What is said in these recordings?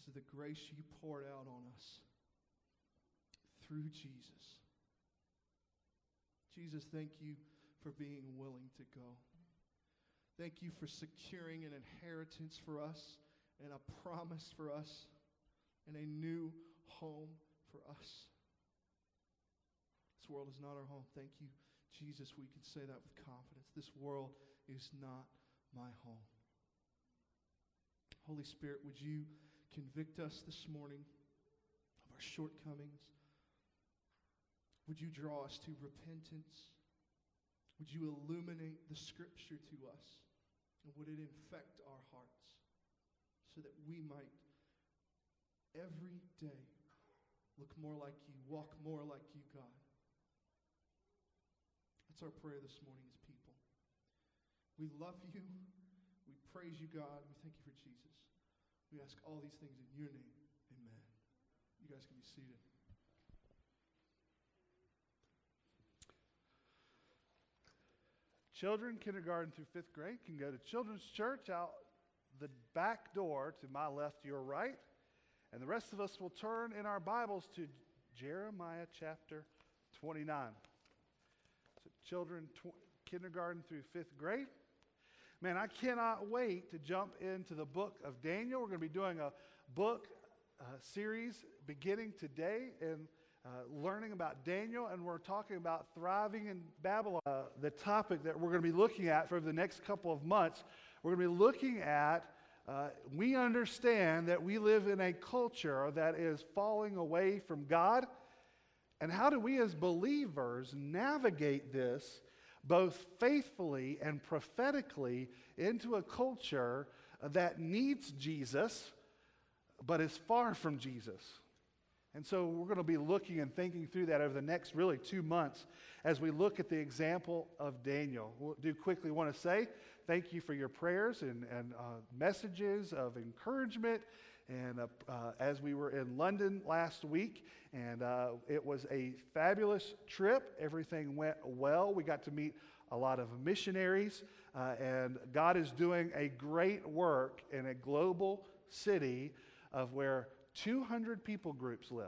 because of the grace you poured out on us through Jesus. Jesus, thank you for being willing to go. Thank you for securing an inheritance for us and a promise for us and a new home for us. This world is not our home. Thank you, Jesus. We can say that with confidence. This world is not my home. Holy Spirit, would you convict us this morning of our shortcomings? Would you draw us to repentance? Would you illuminate the scripture to us? And would it infect our hearts so that we might every day look more like you, walk more like you, God? That's our prayer this morning as people. We love you. We praise you, God. We thank you for Jesus. We ask all these things in your name. Amen. You guys can be seated. Children, kindergarten through fifth grade, can go to Children's Church out the back door to my left, your right. And the rest of us will turn in our Bibles to Jeremiah chapter 29. So, children, tw- kindergarten through fifth grade. Man, I cannot wait to jump into the book of Daniel. We're going to be doing a book uh, series beginning today and uh, learning about Daniel, and we're talking about thriving in Babylon. Uh, the topic that we're going to be looking at for the next couple of months, we're going to be looking at. Uh, we understand that we live in a culture that is falling away from God. And how do we as believers navigate this both faithfully and prophetically into a culture that needs Jesus but is far from Jesus? And so we're going to be looking and thinking through that over the next really two months as we look at the example of Daniel. We'll do quickly want to say thank you for your prayers and, and uh, messages of encouragement. And uh, uh, as we were in London last week, and uh, it was a fabulous trip. Everything went well. We got to meet a lot of missionaries, uh, and God is doing a great work in a global city of where 200 people groups live,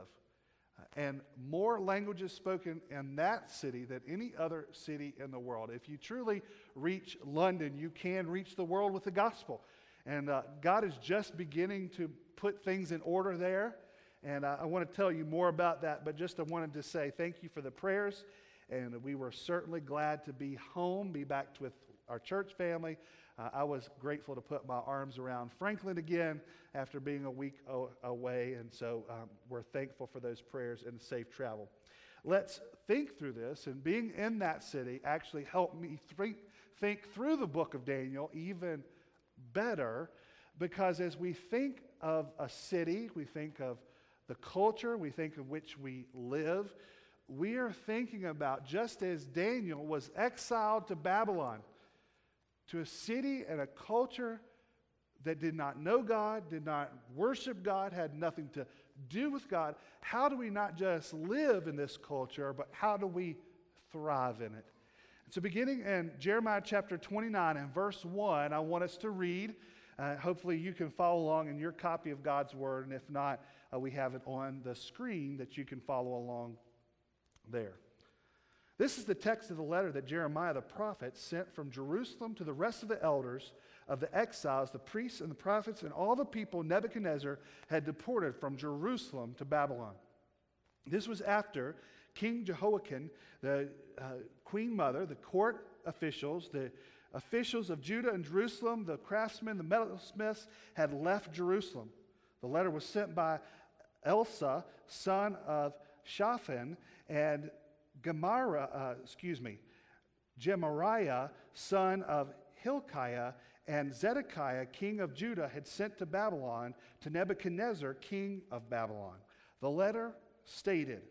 uh, and more languages spoken in that city than any other city in the world. If you truly reach London, you can reach the world with the gospel. And uh, God is just beginning to put things in order there. And uh, I want to tell you more about that, but just I wanted to say thank you for the prayers. And we were certainly glad to be home, be back with our church family. Uh, I was grateful to put my arms around Franklin again after being a week o- away, and so um, we're thankful for those prayers and safe travel. Let's think through this, and being in that city actually helped me th- think through the book of Daniel even better because as we think of a city, we think of the culture, we think of which we live, we are thinking about just as Daniel was exiled to Babylon to a city and a culture that did not know God, did not worship God, had nothing to do with God. How do we not just live in this culture, but how do we thrive in it? So, beginning in Jeremiah chapter 29 and verse 1, I want us to read. Uh, hopefully, you can follow along in your copy of God's Word, and if not, uh, we have it on the screen that you can follow along there. This is the text of the letter that Jeremiah the prophet sent from Jerusalem to the rest of the elders of the exiles, the priests and the prophets, and all the people Nebuchadnezzar had deported from Jerusalem to Babylon. This was after King Jehoiakim, the uh, queen mother, the court officials, the officials of Judah and Jerusalem, the craftsmen, the metalsmiths had left Jerusalem. The letter was sent by Elasah, son of Shaphan, and Gemara, uh, excuse me, Gemariah, son of Hilkiah, and Zedekiah, king of Judah, had sent to Babylon to Nebuchadnezzar, king of Babylon. The letter stated,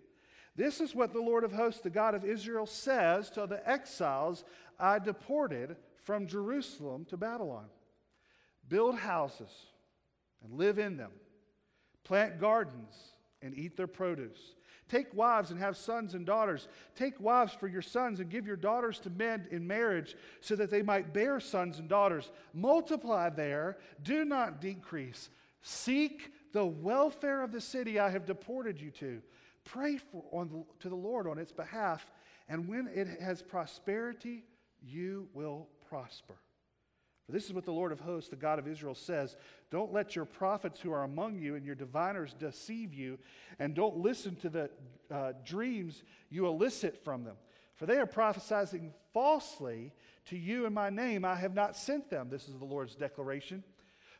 This is what the Lord of hosts, the God of Israel, says to the exiles I deported from Jerusalem to Babylon Build houses and live in them, plant gardens and eat their produce Take wives and have sons and daughters. Take wives for your sons and give your daughters to men in marriage so that they might bear sons and daughters. Multiply there, do not decrease. Seek the welfare of the city I have deported you to. Pray for, on to the Lord on its behalf, and when it has prosperity, you will prosper. For this is what the Lord of hosts, the God of Israel, says Don't let your prophets who are among you and your diviners deceive you, and don't listen to the uh, dreams you elicit from them. For they are prophesying falsely to you in my name. I have not sent them. This is the Lord's declaration.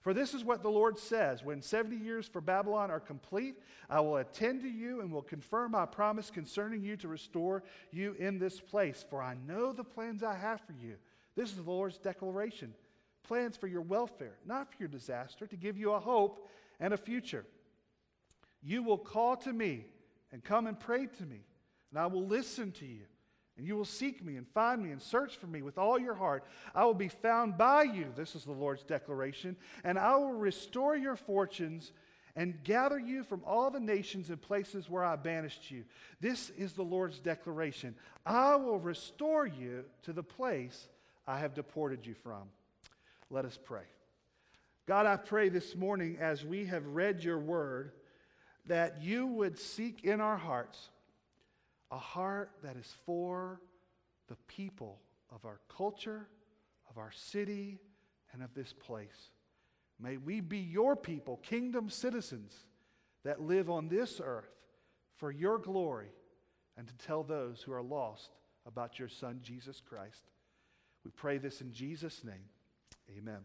For this is what the Lord says When 70 years for Babylon are complete, I will attend to you and will confirm my promise concerning you to restore you in this place. For I know the plans I have for you. This is the Lord's declaration plans for your welfare, not for your disaster, to give you a hope and a future. You will call to me and come and pray to me, and I will listen to you. And you will seek me and find me and search for me with all your heart. I will be found by you, this is the Lord's declaration, and I will restore your fortunes and gather you from all the nations and places where I banished you. This is the Lord's declaration. I will restore you to the place I have deported you from. Let us pray. God, I pray this morning as we have read your word that you would seek in our hearts a heart that is for the people of our culture, of our city, and of this place. May we be your people, kingdom citizens that live on this earth for your glory and to tell those who are lost about your Son, Jesus Christ. We pray this in Jesus' name. Amen.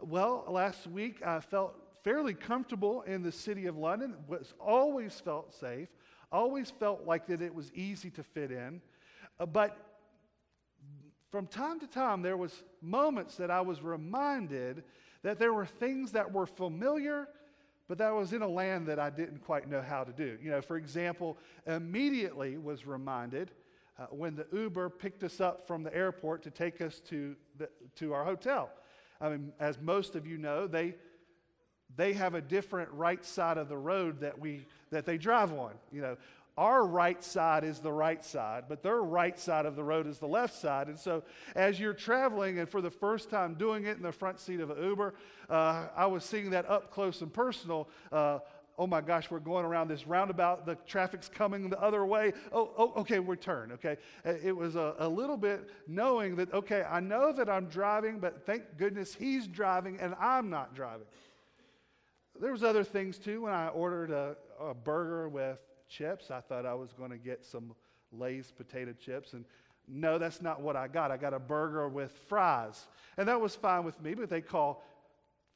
Well, last week I felt fairly comfortable in the city of London, was always felt safe, always felt like that it was easy to fit in. Uh, but from time to time there was moments that I was reminded that there were things that were familiar but that was in a land that I didn't quite know how to do. You know, for example, immediately was reminded uh, when the Uber picked us up from the airport to take us to, the, to our hotel. I mean, as most of you know, they, they have a different right side of the road that, we, that they drive on. You know, our right side is the right side, but their right side of the road is the left side. And so, as you're traveling, and for the first time doing it in the front seat of an Uber, uh, I was seeing that up close and personal. Uh, oh my gosh, we're going around this roundabout, the traffic's coming the other way. Oh, oh okay, we turn, okay? Uh, it was a, a little bit knowing that, okay, I know that I'm driving, but thank goodness he's driving and I'm not driving. There was other things too. When I ordered a, a burger with chips, I thought I was going to get some Lay's potato chips, and no, that's not what I got. I got a burger with fries. And that was fine with me, but they call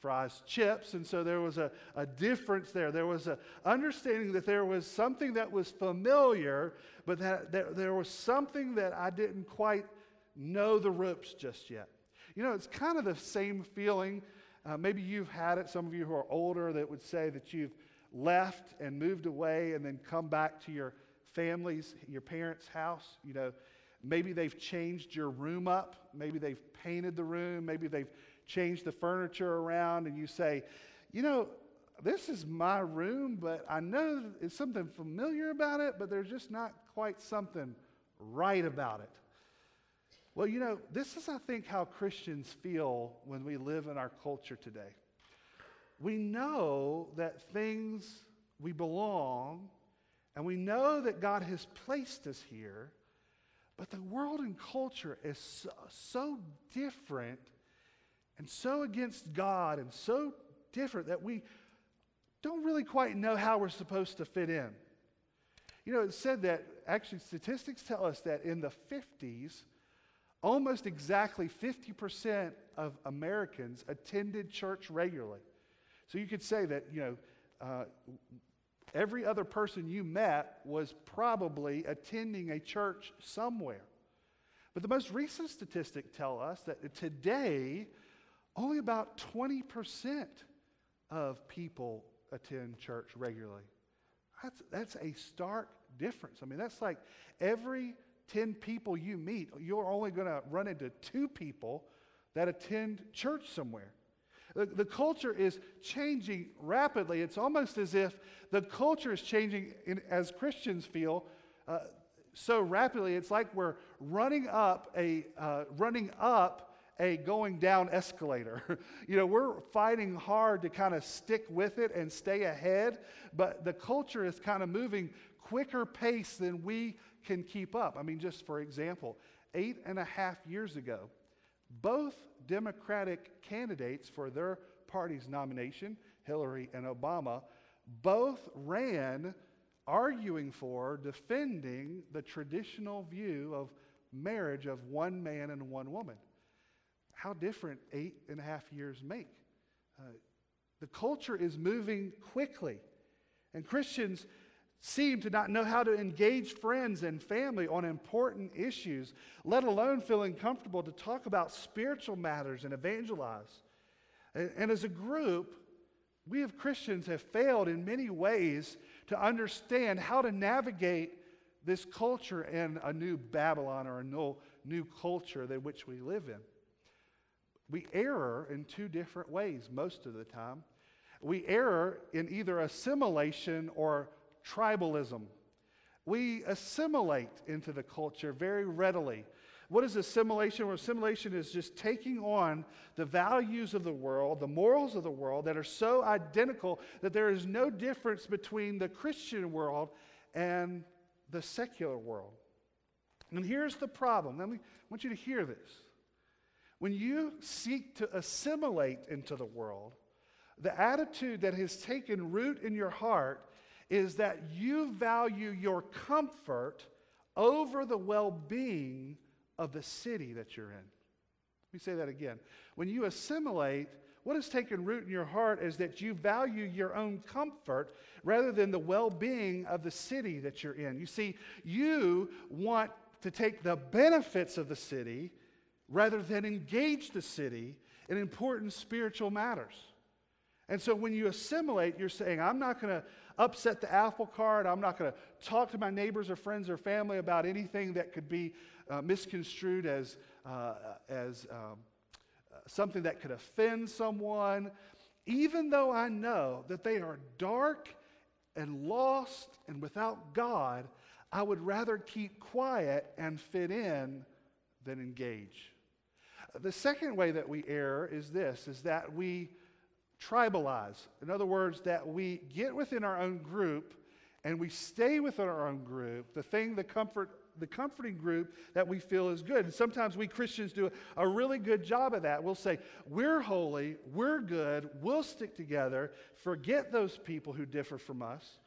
fries chips. And so there was a, a difference there. There was an understanding that there was something that was familiar, but that, that there was something that I didn't quite know the ropes just yet. You know, it's kind of the same feeling. Uh, maybe you've had it, some of you who are older, that would say that you've left and moved away and then come back to your family's, your parents' house. You know, maybe they've changed your room up. Maybe they've painted the room. Maybe they've change the furniture around and you say, you know, this is my room, but I know it's something familiar about it, but there's just not quite something right about it. Well, you know, this is, I think, how Christians feel when we live in our culture today. We know that things, we belong, and we know that God has placed us here, but the world and culture is so, so different and so against God and so different that we don't really quite know how we're supposed to fit in. You know, it said that actually statistics tell us that in the 50s, almost exactly 50% of Americans attended church regularly. So you could say that, you know, uh, every other person you met was probably attending a church somewhere. But the most recent statistics tell us that today, only about 20% of people attend church regularly. That's, that's a stark difference. I mean, that's like every 10 people you meet, you're only going to run into two people that attend church somewhere. The, the culture is changing rapidly. It's almost as if the culture is changing, in, as Christians feel, uh, so rapidly. It's like we're running up a uh, running up a going down escalator. you know, we're fighting hard to kind of stick with it and stay ahead, but the culture is kind of moving quicker pace than we can keep up. I mean, just for example, eight and a half years ago, both Democratic candidates for their party's nomination, Hillary and Obama, both ran arguing for defending the traditional view of marriage of one man and one woman. How different eight and a half years make. Uh, the culture is moving quickly, and Christians seem to not know how to engage friends and family on important issues, let alone feeling comfortable to talk about spiritual matters and evangelize. And, and as a group, we as Christians have failed in many ways to understand how to navigate this culture and a new Babylon or a new, new culture than which we live in. We err in two different ways most of the time. We err in either assimilation or tribalism. We assimilate into the culture very readily. What is assimilation? Well, assimilation is just taking on the values of the world, the morals of the world that are so identical that there is no difference between the Christian world and the secular world. And here's the problem. Let me, I want you to hear this. When you seek to assimilate into the world, the attitude that has taken root in your heart is that you value your comfort over the well being of the city that you're in. Let me say that again. When you assimilate, what has taken root in your heart is that you value your own comfort rather than the well being of the city that you're in. You see, you want to take the benefits of the city rather than engage the city in important spiritual matters. And so when you assimilate, you're saying, I'm not going to upset the apple cart. I'm not going to talk to my neighbors or friends or family about anything that could be uh, misconstrued as, uh, as um, something that could offend someone, even though I know that they are dark and lost and without God, I would rather keep quiet and fit in than engage. The second way that we err is this is that we tribalize. In other words, that we get within our own group and we stay within our own group, the thing, the comfort, the comforting group that we feel is good. And sometimes we Christians do a really good job of that. We'll say, we're holy, we're good, we'll stick together, forget those people who differ from us.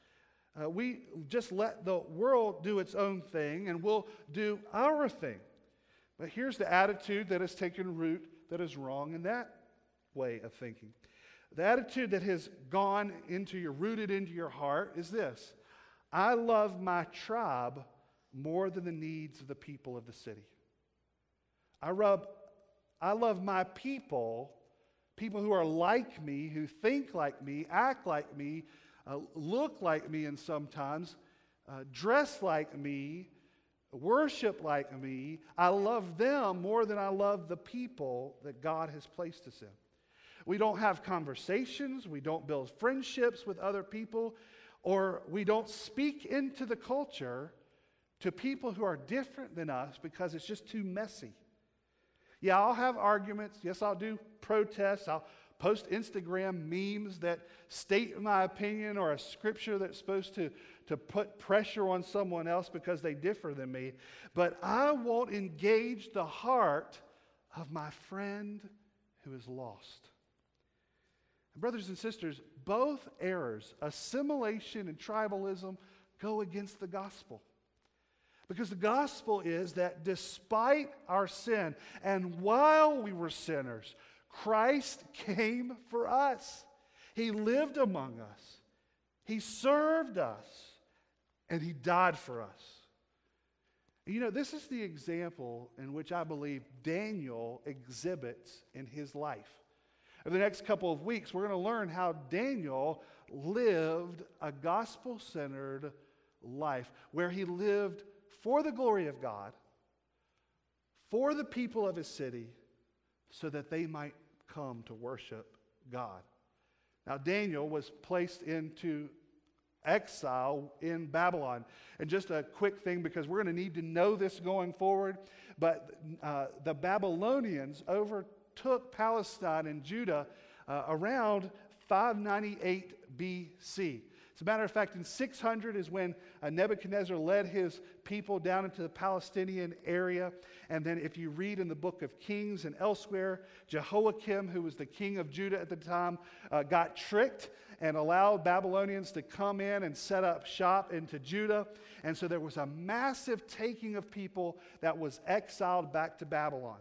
Uh, we just let the world do its own thing and we'll do our thing. But here's the attitude that has taken root that is wrong in that way of thinking. The attitude that has gone into your, rooted into your heart is this I love my tribe more than the needs of the people of the city. I, rub, I love my people, people who are like me, who think like me, act like me, uh, look like me, and sometimes uh, dress like me, worship like me. I love them more than I love the people that God has placed us in. We don't have conversations, we don't build friendships with other people, or we don't speak into the culture to people who are different than us because it's just too messy. Yeah, I'll have arguments. Yes, I'll do protests. I'll post Instagram memes that state my opinion or a scripture that's supposed to, to put pressure on someone else because they differ than me. But I won't engage the heart of my friend who is lost. Brothers and sisters, both errors, assimilation and tribalism, go against the gospel. Because the gospel is that despite our sin and while we were sinners, Christ came for us. He lived among us, He served us, and He died for us. You know, this is the example in which I believe Daniel exhibits in his life. In the next couple of weeks, we're going to learn how Daniel lived a gospel centered life where he lived for the glory of God, for the people of his city, so that they might come to worship God. Now, Daniel was placed into exile in Babylon. And just a quick thing because we're going to need to know this going forward. But uh, the Babylonians overtook Palestine and Judah uh, around 598 BC. As a matter of fact, in 600 is when uh, Nebuchadnezzar led his people down into the Palestinian area. And then, if you read in the book of Kings and elsewhere, Jehoiakim, who was the king of Judah at the time, uh, got tricked and allowed Babylonians to come in and set up shop into Judah. And so there was a massive taking of people that was exiled back to Babylon.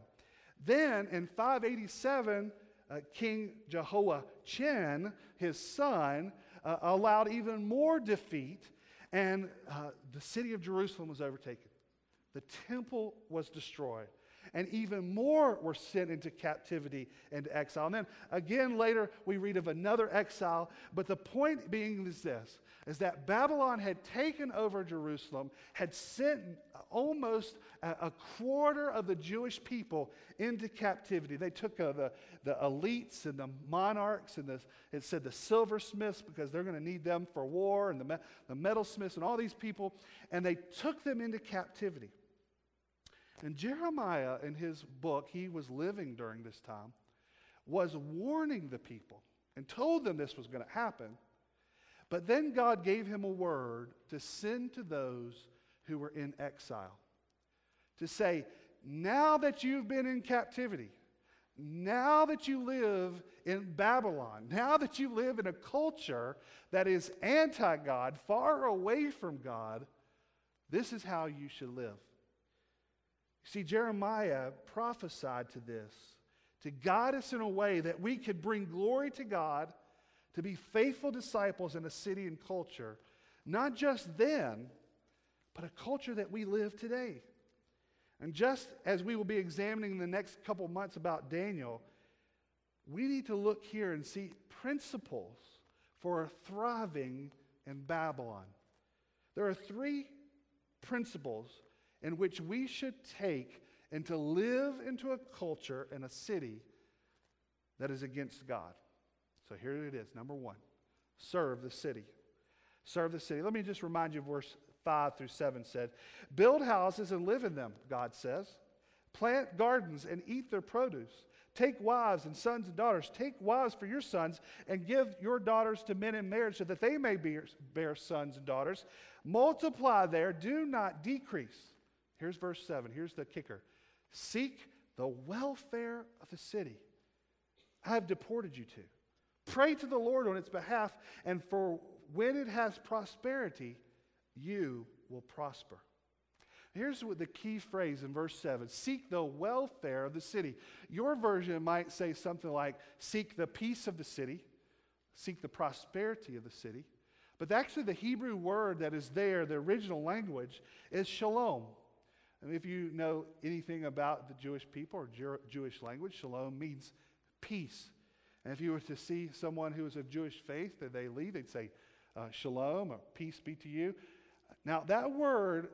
Then in 587, uh, King Jehoiachin, his son, uh, allowed even more defeat, and uh, the city of Jerusalem was overtaken. The temple was destroyed and even more were sent into captivity and exile. And then again later we read of another exile, but the point being is this is that Babylon had taken over Jerusalem, had sent almost a, quarter of the Jewish people into captivity. They took uh, the, the elites and the monarchs and the, it said the silversmiths because they're going to need them for war and the, me- the metalsmiths and all these people, and they took them into captivity. And Jeremiah, in his book, he was living during this time, was warning the people and told them this was going to happen. But then God gave him a word to send to those who were in exile to say, now that you've been in captivity, now that you live in Babylon, now that you live in a culture that is anti God, far away from God, this is how you should live. See, Jeremiah prophesied to this to guide us in a way that we could bring glory to God, to be faithful disciples in a city and culture, not just then, but a culture that we live today. And just as we will be examining in the next couple months about Daniel, we need to look here and see principles for thriving in Babylon. There are three principles in which we should take and to live into a culture and a city that is against God. So here it is. Number one, serve the city. Serve the city. Let me just remind you of verse 5 through 7 said, Build houses and live in them, God says. Plant gardens and eat their produce. Take wives and sons and daughters. Take wives for your sons and give your daughters to men in marriage so that they may bear sons and daughters. Multiply there, do not decrease. Here's verse 7. Here's the kicker Seek the welfare of the city I have deported you to. Pray to the Lord on its behalf, and for when it has prosperity, you will prosper. Here's the key phrase in verse 7 Seek the welfare of the city. Your version might say something like, Seek the peace of the city, seek the prosperity of the city. But actually, the Hebrew word that is there, the original language, is shalom. And if you know anything about the Jewish people or Jew- Jewish language, shalom means peace. And if you were to see someone who is of Jewish faith that they leave, they'd say uh, shalom or peace be to you. Now, that word,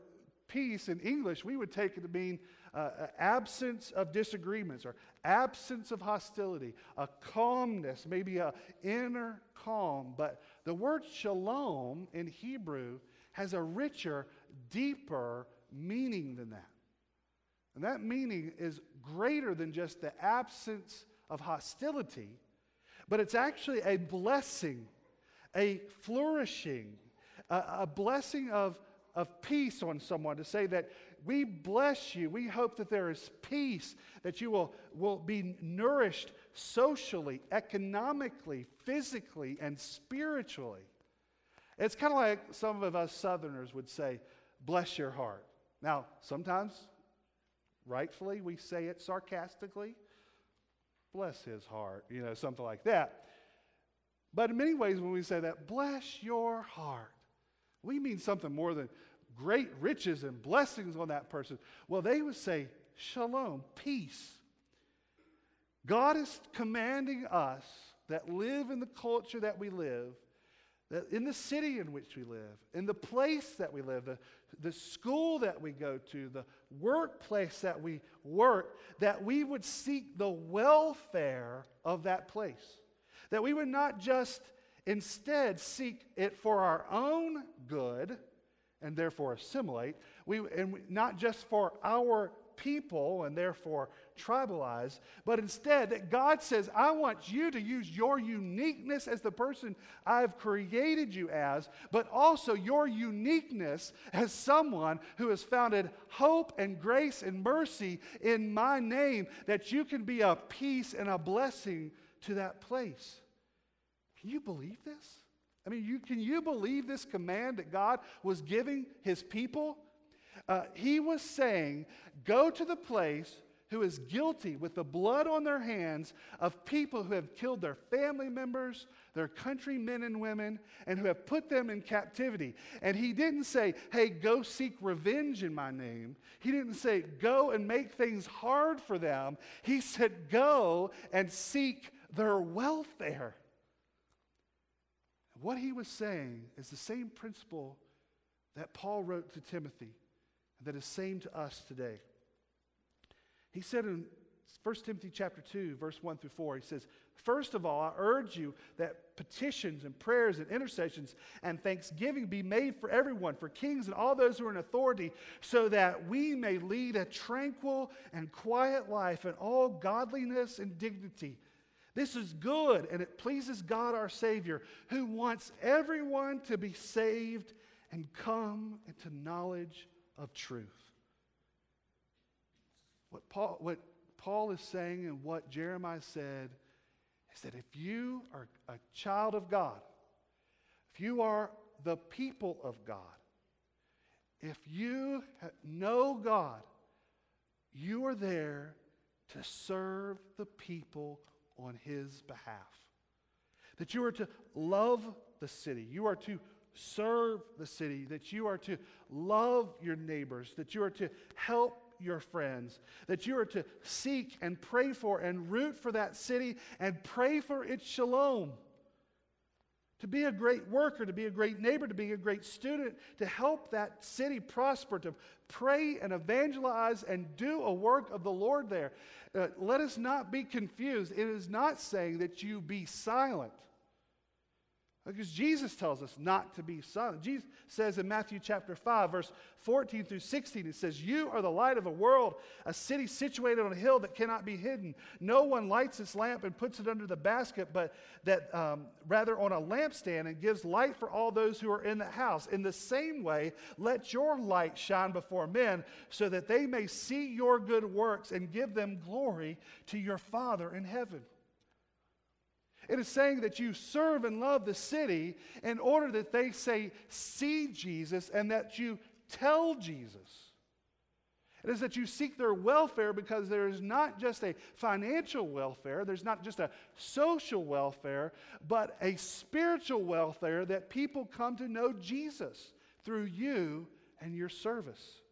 peace, in English, we would take it to mean uh, absence of disagreements or absence of hostility, a calmness, maybe a inner calm. But the word shalom in Hebrew has a richer, deeper meaning than that. And that meaning is greater than just the absence of hostility, but it's actually a blessing, a flourishing, a, a, blessing of, of peace on someone to say that we bless you. We hope that there is peace, that you will, will be nourished socially, economically, physically, and spiritually. It's kind of like some of us Southerners would say, bless your heart. Now, sometimes, rightfully, we say it sarcastically. Bless his heart, you know, something like that. But in many ways, when we say that, bless your heart, we mean something more than great riches and blessings on that person. Well, they would say, shalom, peace. God is commanding us that live in the culture that we live, that in the city in which we live, in the place that we live, the, the school that we go to, the workplace that we work, that we would seek the welfare of that place. That we would not just instead seek it for our own good and therefore assimilate, we, and not just for our people and therefore tribalize, but instead that God says, I want you to use your uniqueness as the person I've created you as, but also your uniqueness as someone who has founded hope and grace and mercy in my name, that you can be a peace and a blessing to that place. Can you believe this? I mean, you, can you believe this command that God was giving his people? Uh, he was saying, Go to the place who is guilty with the blood on their hands of people who have killed their family members, their countrymen and women, and who have put them in captivity. And he didn't say, Hey, go seek revenge in my name. He didn't say, Go and make things hard for them. He said, Go and seek their welfare. What he was saying is the same principle that Paul wrote to Timothy that is same to us today. He said in 1 Timothy chapter 2, verse 1 through 4, he says, First of all, I urge you that petitions and prayers and intercessions and thanksgiving be made for everyone, for kings and all those who are in authority, so that we may lead a tranquil and quiet life in all godliness and dignity. This is good and it pleases God our Savior, who wants everyone to be saved and come into knowledge of truth. What Paul, what Paul is saying and what Jeremiah said is that if you are a child of God, if you are the people of God, if you know God, you are there to serve the people on his behalf. That you are to love the city. You are to serve the city. That you are to love your neighbors. That you are to help your friends. That you are to seek and pray for and root for that city and pray for its shalom. To be a great worker, to be a great neighbor, to be a great student, to help that city prosper, to pray and evangelize and do a work of the Lord there. Uh, let us not be confused. It is not saying that you be silent. Because Jesus tells us not to be silent. Jesus says in Matthew chapter 5, verse 14 through 16, it says, You are the light of the world, a city situated on a hill that cannot be hidden. No one lights its lamp and puts it under the basket, but that um, rather on a lampstand and gives light for all those who are in the house. In the same way, let your light shine before men, so that they may see your good works and give them glory to your Father in heaven. It is saying that you serve and love the city in order that they say, see Jesus, and that you tell Jesus. It is that you seek their welfare because there is not just a financial welfare, there's not just a social welfare, but a spiritual welfare that people come to know Jesus through you and your service.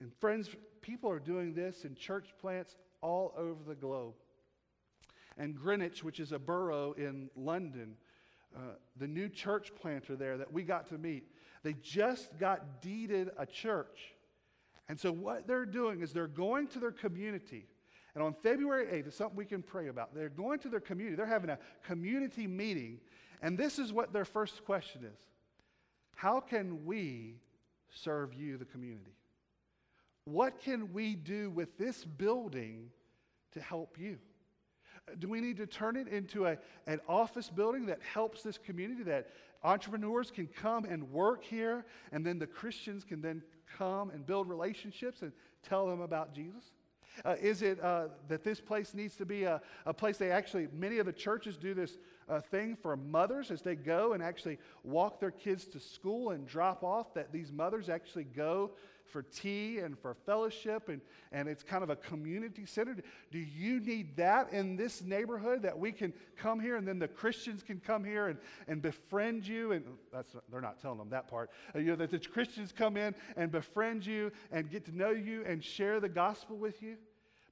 And friends, people are doing this in church plants all over the globe and Greenwich, which is a borough in London, uh, the new church planter there that we got to meet, they just got deeded a church. And so what they're doing is they're going to their community. And on February 8th, it's something we can pray about. They're going to their community. They're having a community meeting. And this is what their first question is How can we serve you, the community? What can we do with this building to help you? Do we need to turn it into a, an office building that helps this community, that entrepreneurs can come and work here, and then the Christians can then come and build relationships and tell them about Jesus? Uh, is it uh, that this place needs to be a, a, place they actually, many of the churches do this uh, thing for mothers as they go and actually walk their kids to school and drop off, that these mothers actually go for tea and for fellowship, and, and it's kind of a community center. Do you need that in this neighborhood that we can come here and then the Christians can come here and, and befriend you? And that's they're not telling them that part. Uh, you know, that the Christians come in and befriend you and get to know you and share the gospel with you.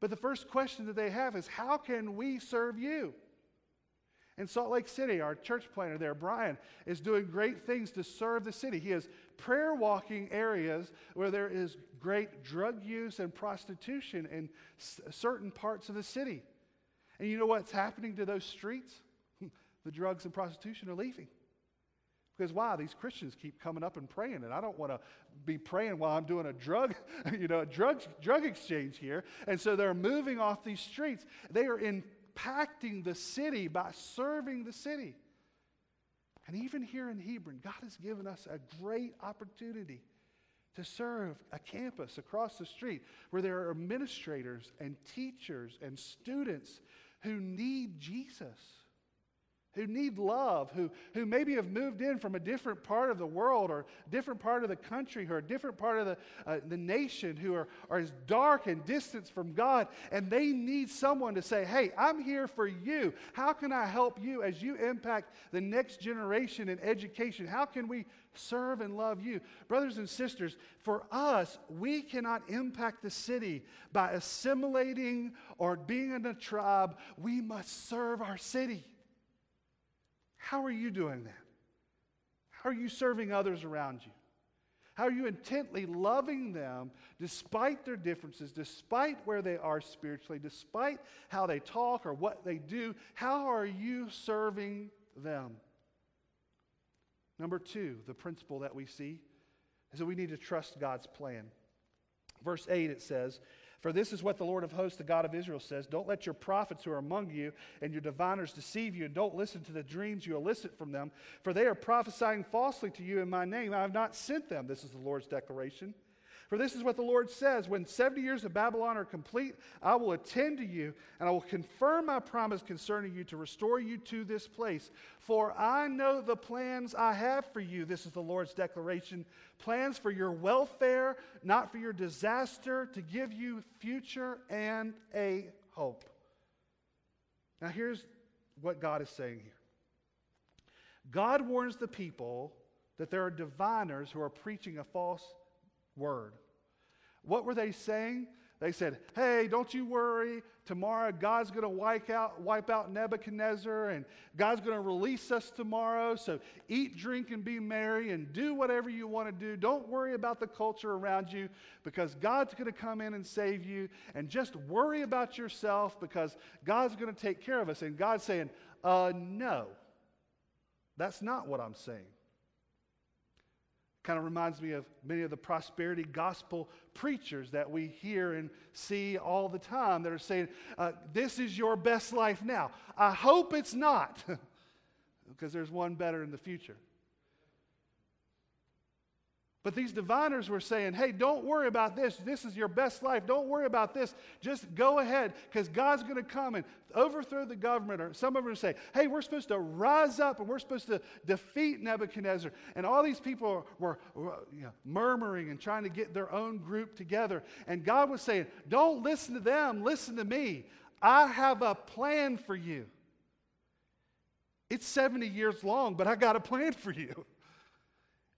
But the first question that they have is, How can we serve you? In Salt Lake City, our church planter there, Brian, is doing great things to serve the city. He is prayer walking areas where there is great drug use and prostitution in s- certain parts of the city. And you know what's happening to those streets? the drugs and prostitution are leaving. Because why? These Christians keep coming up and praying, and I don't want to be praying while I'm doing a drug, you know, a drug, drug exchange here. And so they're moving off these streets. They are impacting the city by serving the city. And even here in Hebron, God has given us a great opportunity to serve a campus across the street where there are administrators and teachers and students who need Jesus who need love, who, who maybe have moved in from a different part of the world or different part of the country or a different part of the, uh, the nation, who are, are as dark and distant from God, and they need someone to say, Hey, I'm here for you. How can I help you as you impact the next generation in education? How can we serve and love you? Brothers and sisters, for us, we cannot impact the city by assimilating or being in a tribe. We must serve our city. How are you doing that? How are you serving others around you? How are you intently loving them despite their differences, despite where they are spiritually, despite how they talk or what they do? How are you serving them? Number two, the principle that we see is that we need to trust God's plan. Verse 8, it says, for this is what the Lord of hosts, the God of Israel, says Don't let your prophets who are among you and your diviners deceive you, and don't listen to the dreams you elicit from them, for they are prophesying falsely to you in my name. I have not sent them. This is the Lord's declaration. For this is what the Lord says When 70 years of Babylon are complete, I will attend to you, and I will confirm my promise concerning you to restore you to this place. For I know the plans I have for you. This is the Lord's declaration plans for your welfare, not for your disaster, to give you future and a hope. Now, here's what God is saying here God warns the people that there are diviners who are preaching a false word. What were they saying? They said, Hey, don't you worry. Tomorrow, God's going to wipe out, wipe out Nebuchadnezzar, and God's going to release us tomorrow. So eat, drink, and be merry, and do whatever you want to do. Don't worry about the culture around you because God's going to come in and save you. And just worry about yourself because God's going to take care of us. And God's saying, uh, No, that's not what I'm saying. Kind of reminds me of many of the prosperity gospel preachers that we hear and see all the time that are saying, uh, This is your best life now. I hope it's not, because there's one better in the future. But these diviners were saying, hey, don't worry about this. This is your best life. Don't worry about this. Just go ahead because God's going to come and overthrow the government. Or some of them say, hey, we're supposed to rise up and we're supposed to defeat Nebuchadnezzar. And all these people were, were you know, murmuring and trying to get their own group together. And God was saying, don't listen to them, listen to me. I have a plan for you. It's 70 years long, but I got a plan for you.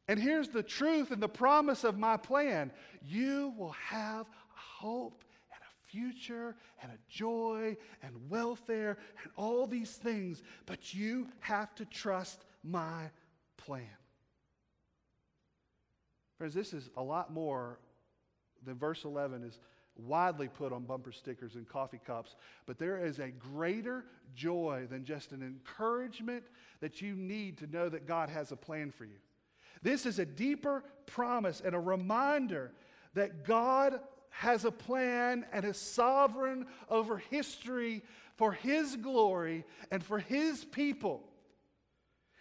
And here's the truth and the promise of my plan you will have a hope and a future and a joy and welfare and all these things, but you have to trust my plan. Friends, this is a lot more than verse 11 is widely put on bumper stickers and coffee cups, but there is a greater joy than just an encouragement that you need to know that God has a plan for you. This is a deeper promise and a reminder that God has a plan and is sovereign over history for His glory and for His people.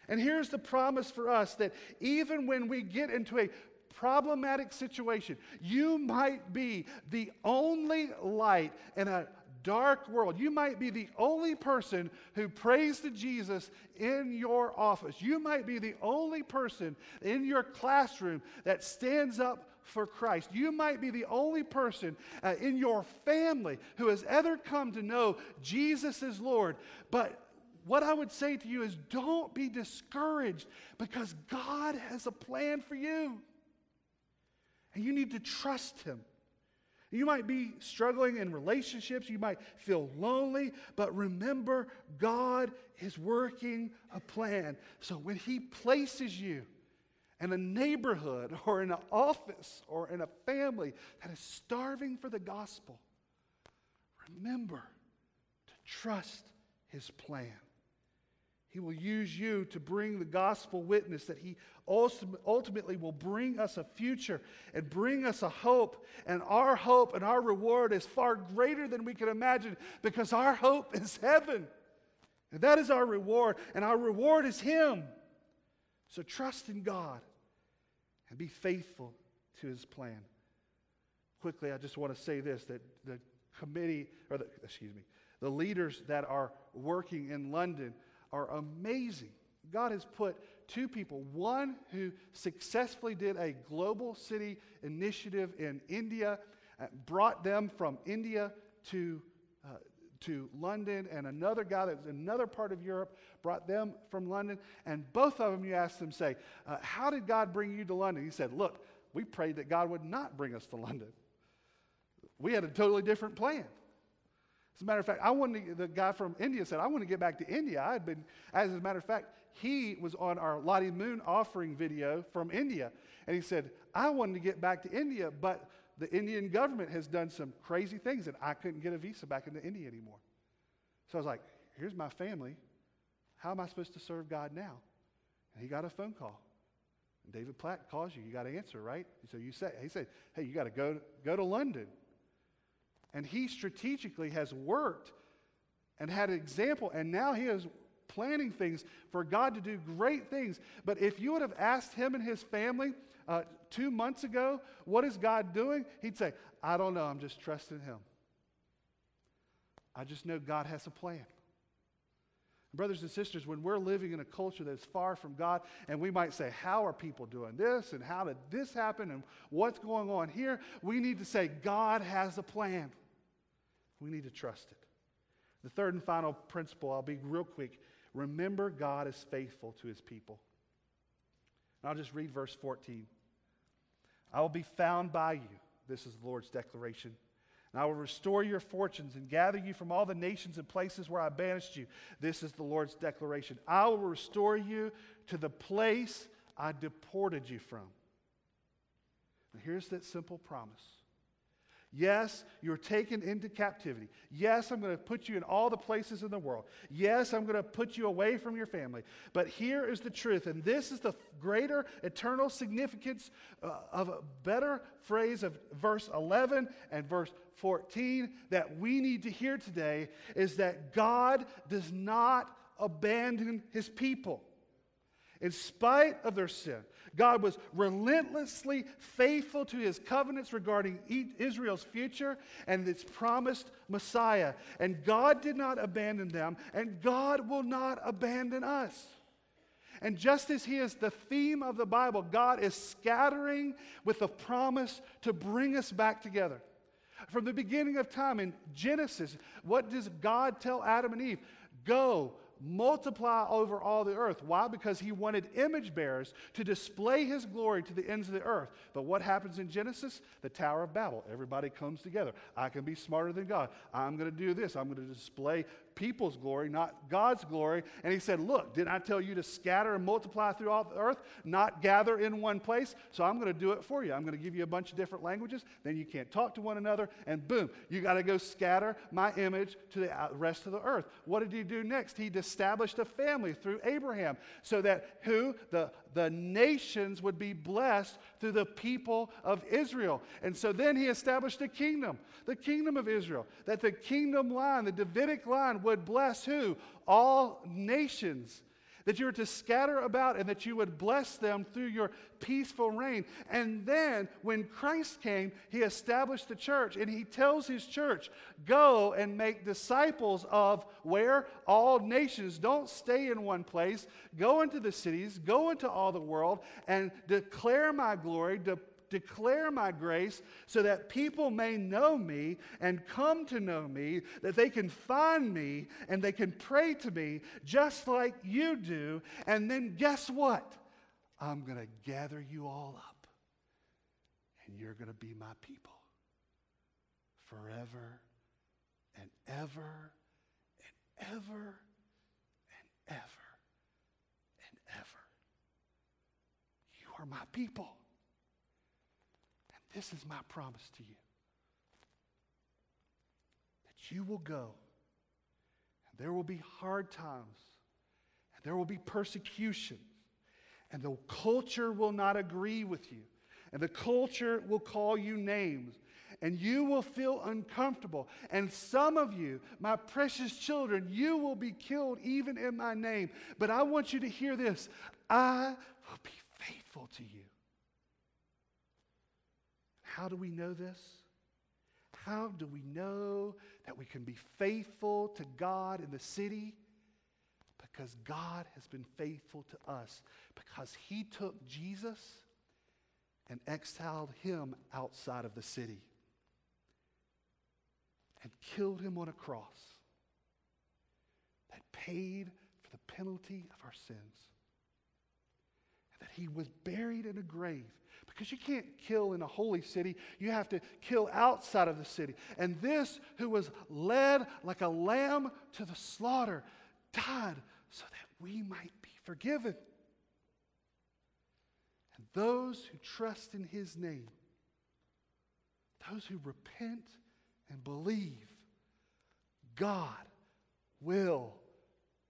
And here's the promise for us that even when we get into a problematic situation, you might be the only light in a dark world. You might be the only person who prays to Jesus in your office. You might be the only person in your classroom that stands up for Christ. You might be the only person uh, in your family who has ever come to know Jesus is Lord. But what I would say to you is don't be discouraged because God has a plan for you. And you need to trust Him. You might be struggling in relationships. You might feel lonely. But remember, God is working a plan. So when He places you in a neighborhood or in an office or in a family that is starving for the gospel, remember to trust His plan. He will use you to bring the gospel witness that He ultimately will bring us a future and bring us a hope. And our hope and our reward is far greater than we can imagine because our hope is heaven. And that is our reward, and our reward is Him. So trust in God and be faithful to His plan. Quickly, I just want to say this that the committee, or the, excuse me, the leaders that are working in London are amazing. God has put two people one who successfully did a global city initiative in India, uh, brought them from India to to London, and another guy that was another part of Europe brought them from London. And both of them, you ask them, say, uh, How did God bring you to London? He said, Look, we prayed that God would not bring us to London. We had a totally different plan. As a matter of fact, I wanted to, the guy from India said, I want to get back to India. I had been, as a matter of fact, he was on our Lottie Moon offering video from India. And he said, I wanted to get back to India, but the Indian government has done some crazy things, and I couldn't get a visa back into India anymore. So I was like, here's my family. How am I supposed to serve God now? And he got a phone call. And David Platt calls you. You got to answer, right? So you say, he said, hey, you got to go, go to London. And he strategically has worked and had an example, and now he is planning things for God to do great things. But if you would have asked him and his family, uh, two months ago, what is God doing? He'd say, I don't know, I'm just trusting Him. I just know God has a plan. Brothers and sisters, when we're living in a culture that's far from God, and we might say, How are people doing this? And how did this happen? And what's going on here? We need to say, God has a plan. We need to trust it. The third and final principle, I'll be real quick. Remember, God is faithful to his people. And I'll just read verse 14. I will be found by you. This is the Lord's declaration. I will restore your fortunes and gather you from all the nations and places where I banished you. This is the Lord's declaration. I will restore you to the place I deported you from. Here's that simple promise Yes, you're taken into captivity. Yes, I'm going to put you in all the places in the world. Yes, I'm going to put you away from your family. But here is the truth, and this is the greater eternal significance uh, of a better phrase of verse 11 and verse 14 that we need to hear today is that God does not abandon his people. In spite of their sin, God was relentlessly faithful to his covenants regarding Israel's future and its promised Messiah. And God did not abandon them, and God will not abandon us. And just as he is the theme of the Bible, God is scattering with a promise to bring us back together. From the beginning of time in Genesis, what does God tell Adam and Eve? Go, multiply over all the earth. Why? Because he wanted image bearers to display his glory to the ends of the earth. But what happens in Genesis? The Tower of Babel. Everybody comes together. I can be smarter than God. I'm going to do this. I'm going to display people's glory, not God's glory. And he said, Look, didn't I tell you to scatter and multiply through all the earth, not gather in one place? So I'm going to do it for you. I'm going to give you a bunch of different languages. Then you can't talk to one another. And boom, you got to go scatter my image to the uh, rest of the earth. What did he do next? He established a family through Abraham so that who? The, the nations would be blessed through the people of Israel. And so then he established a kingdom, the kingdom of Israel, that the kingdom line, the Davidic line, would bless who? All nations that you were to scatter about and that you would bless them through your peaceful reign. And then when Christ came, he established the church and he tells his church, go and make disciples of where? All nations. Don't stay in one place. Go into the cities, go into all the world and declare my glory, de- declare my grace so that people may know me and come to know me, that they can find me and they can pray to me just like you do. And then guess what? I'm going to gather you all up and you're going to be my people forever and ever and ever and ever and ever. You are my people. This is my promise to you that you will go, and there will be hard times, and there will be persecution, and the culture will not agree with you, and the culture will call you names. And you will feel uncomfortable. And some of you, my precious children, you will be killed even in my name. But I want you to hear this I will be faithful to you. How do we know this? How do we know that we can be faithful to God in the city? Because God has been faithful to us. Because He took Jesus and exiled him outside of the city and killed him on a cross that paid for the penalty of our sins. That he was buried in a grave because you can't kill in a holy city. You have to kill outside of the city. And this, who was led like a lamb to the slaughter, died so that we might be forgiven. And those who trust in his name, those who repent and believe, God will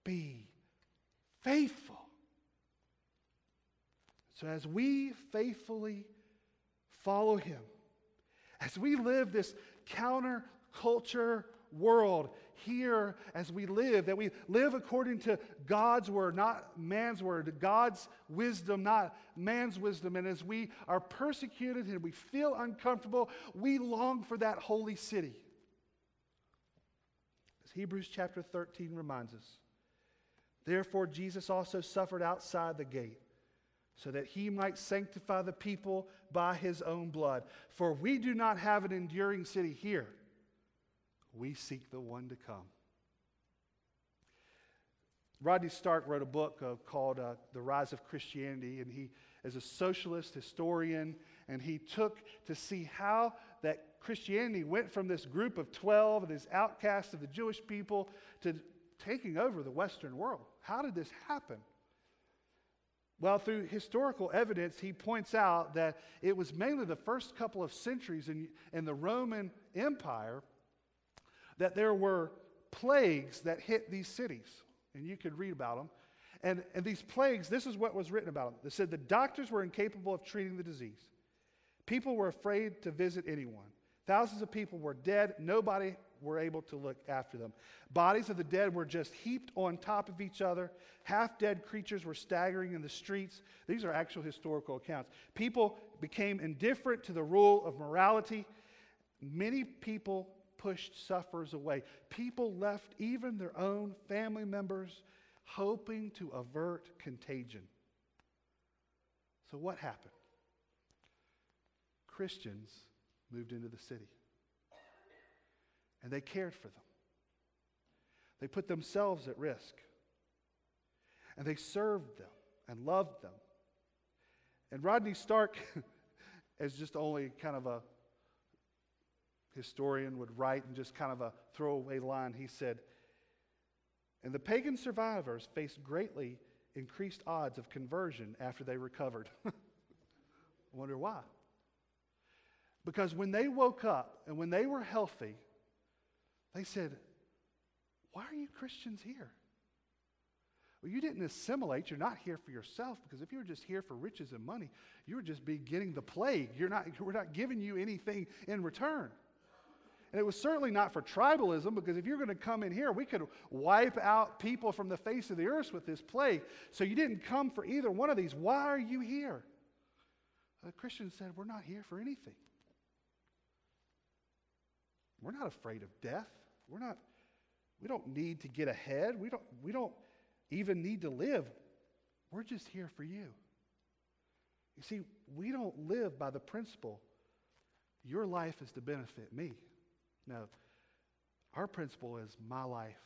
be faithful. So, as we faithfully follow Him, as we live this counterculture world here as we live, that we live according to God's word, not man's word, God's wisdom, not man's wisdom. And as we are persecuted and we feel uncomfortable, we long for that holy city. As Hebrews chapter 13 reminds us, therefore Jesus also suffered outside the gate so that he might sanctify the people by his own blood. For we do not have an enduring city here we seek the one to come. Rodney Stark wrote a book uh, called uh, The Rise of Christianity, and he is a socialist historian, and he took to see how that Christianity went from this group of 12, this outcast of the Jewish people, to taking over the Western world. How did this happen? Well, through historical evidence, he points out that it was mainly the first couple of centuries in, in the Roman Empire that there were plagues that hit these cities. And you could read about them. And, and these plagues, this is what was written about them. They said the doctors were incapable of treating the disease. People were afraid to visit anyone. Thousands of people were dead. Nobody were able to look after them. Bodies of the dead were just heaped on top of each other. Half dead creatures were staggering in the streets. These are actual historical accounts. People became indifferent to the rule of morality. Many people pushed sufferers away. People left even their own family members hoping to avert contagion. So, what happened? Christians moved into the city and they cared for them. They put themselves at risk and they served them and loved them. And Rodney Stark, as just only kind of a historian would write in just kind of a throwaway line. He said, And the pagan survivors faced greatly increased odds of conversion after they recovered. I wonder why. Because when they woke up and when they were healthy, they said, Why are you Christians here? Well, you didn't assimilate. You're not here for yourself because if you were just here for riches and money, you would just be getting the plague. You're not, we're not giving you anything in return. And it was certainly not for tribalism, because if you're going to come in here, we could wipe out people from the face of the earth with this plague. So you didn't come for either one of these. Why are you here? The Christians said, We're not here for anything. We're not afraid of death. We're not, we don't need to get ahead. We don't, we don't even need to live. We're just here for you. You see, we don't live by the principle, your life is to benefit me. No. Our principle is my life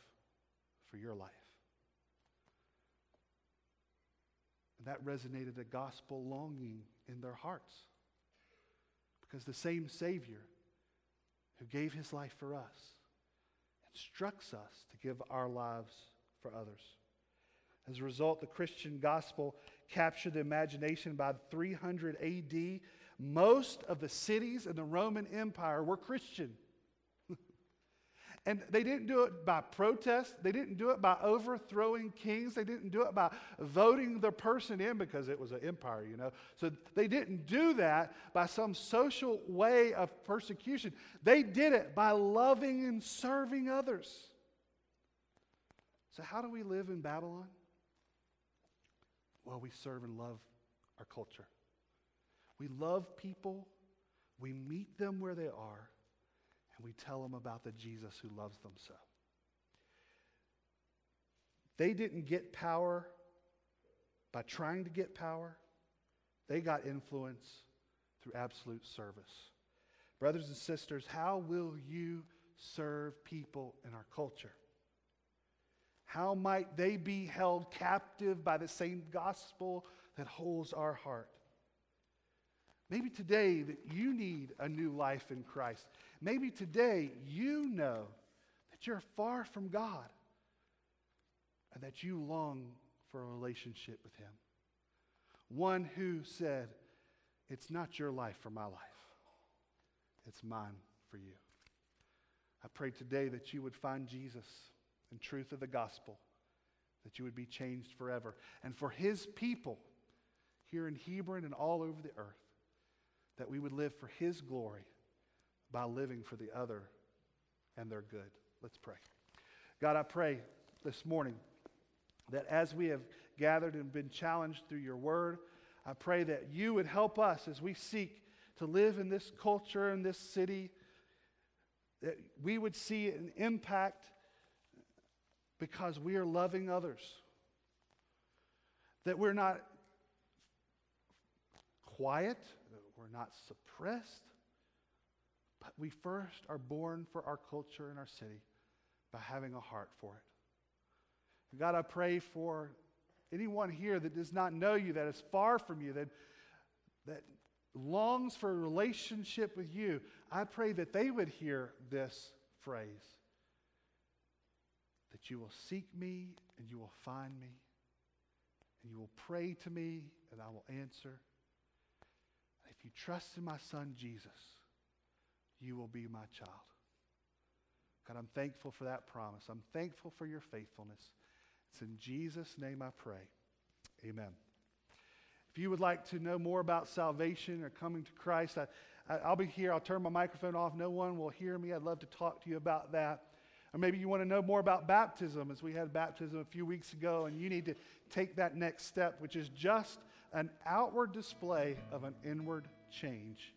for your life. And that resonated a gospel longing in their hearts. Because the same Savior who gave his life for us instructs us to give our lives for others. As a result, the Christian gospel captured the imagination by 300 AD. Most of the cities in the Roman Empire were Christian. And they didn't do it by protest. They didn't do it by overthrowing kings. They didn't do it by voting the person in because it was an empire, you know. So they didn't do that by some social way of persecution. They did it by loving and serving others. So, how do we live in Babylon? Well, we serve and love our culture. We love people, we meet them where they are, and we tell them about the Jesus who loves them so. They didn't get power by trying to get power, they got influence through absolute service. Brothers and sisters, how will you serve people in our culture? How might they be held captive by the same gospel that holds our heart? Maybe today that you need a new life in Christ. Maybe today you know that you're far from God and that you long for a relationship with Him. One who said, It's not your life for my life, it's mine for you. I pray today that you would find Jesus and truth of the gospel, that you would be changed forever. And for His people here in Hebron and all over the earth, that we would live for His glory by living for the other and their good. Let's pray. God, I pray this morning that as we have gathered and been challenged through your word, I pray that you would help us as we seek to live in this culture, in this city, that we would see an impact because we are loving others. That we're not quiet, not suppressed, but we first are born for our culture and our city by having a heart for it. God, I pray for anyone here that does not know you, that is far from you, that, that longs for a relationship with you. I pray that they would hear this phrase that you will seek me and you will find me, and you will pray to me and I will answer you trust in my son Jesus, you will be my child. God, I'm thankful for that promise. I'm thankful for your faithfulness. It's in Jesus' name I pray. Amen. If you would like to know more about salvation or coming to Christ, I, I, will be here. I'll turn my microphone off. No one will hear me. I'd love to talk to you about that. Or maybe you want to know more about baptism, as we had baptism a few weeks ago, and you need to take that next step, which is just an outward display of an inward change.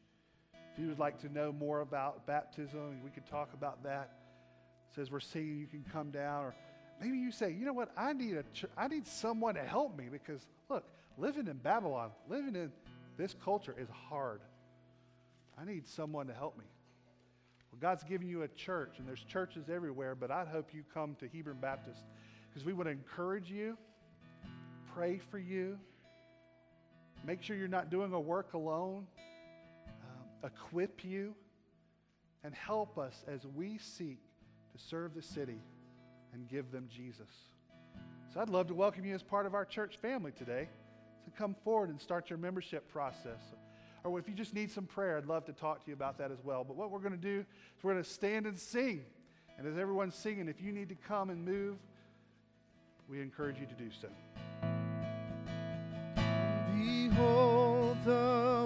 If you would like to know more about baptism, we could talk about that. It says we're seeing you can come down. Or maybe you say, you know what, I need, a ch- I need someone to help me because, look, living in Babylon, living in this culture is hard. I need someone to help me. Well, God's given you a church, and there's churches everywhere, but I'd hope you come to Hebron Baptist because we want to encourage you, pray for you, Make sure you're not doing a work alone. Um, equip you and help us as we seek to serve the city and give them Jesus. So I'd love to welcome you as part of our church family today. So come forward and start your membership process. Or if you just need some prayer, I'd love to talk to you about that as well. But what we're going to do is we're going to stand and sing. And as everyone's singing, if you need to come and move, we encourage you to do so. Behold the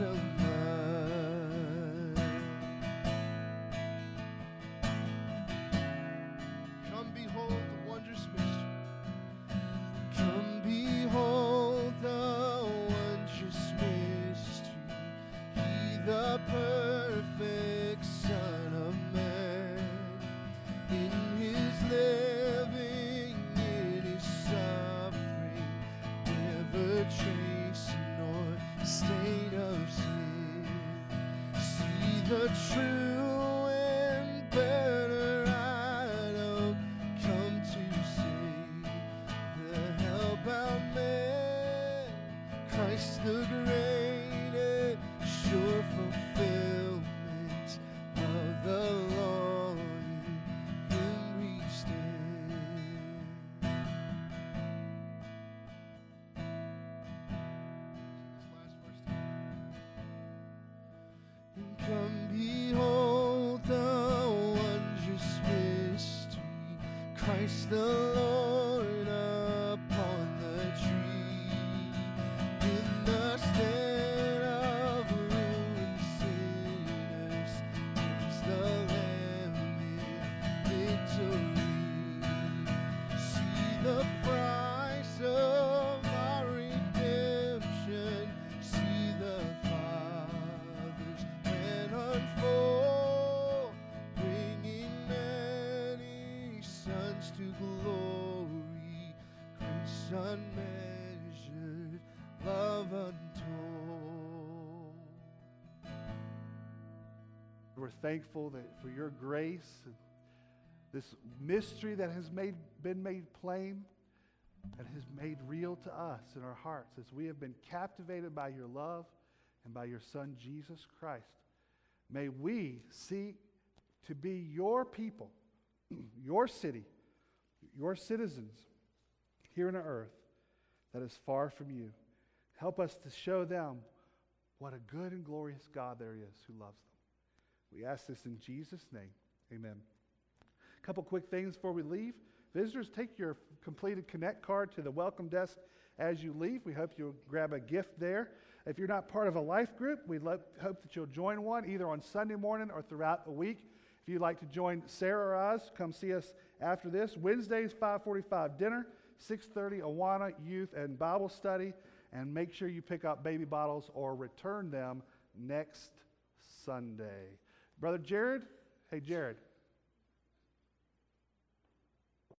to a We're thankful that for your grace this mystery that has made, been made plain and has made real to us in our hearts as we have been captivated by your love and by your Son, Jesus Christ. May we seek to be your people, your city, your citizens here on earth that is far from you. Help us to show them what a good and glorious God there is who loves them. We ask this in Jesus' name. Amen. A couple quick things before we leave. Visitors, take your completed Connect card to the welcome desk as you leave. We hope you'll grab a gift there. If you're not part of a life group, we hope that you'll join one either on Sunday morning or throughout the week. If you'd like to join Sarah or us, come see us after this. Wednesdays, 545 dinner, 630 Awana Youth and Bible Study. And make sure you pick up baby bottles or return them next Sunday. Brother Jared, hey Jared,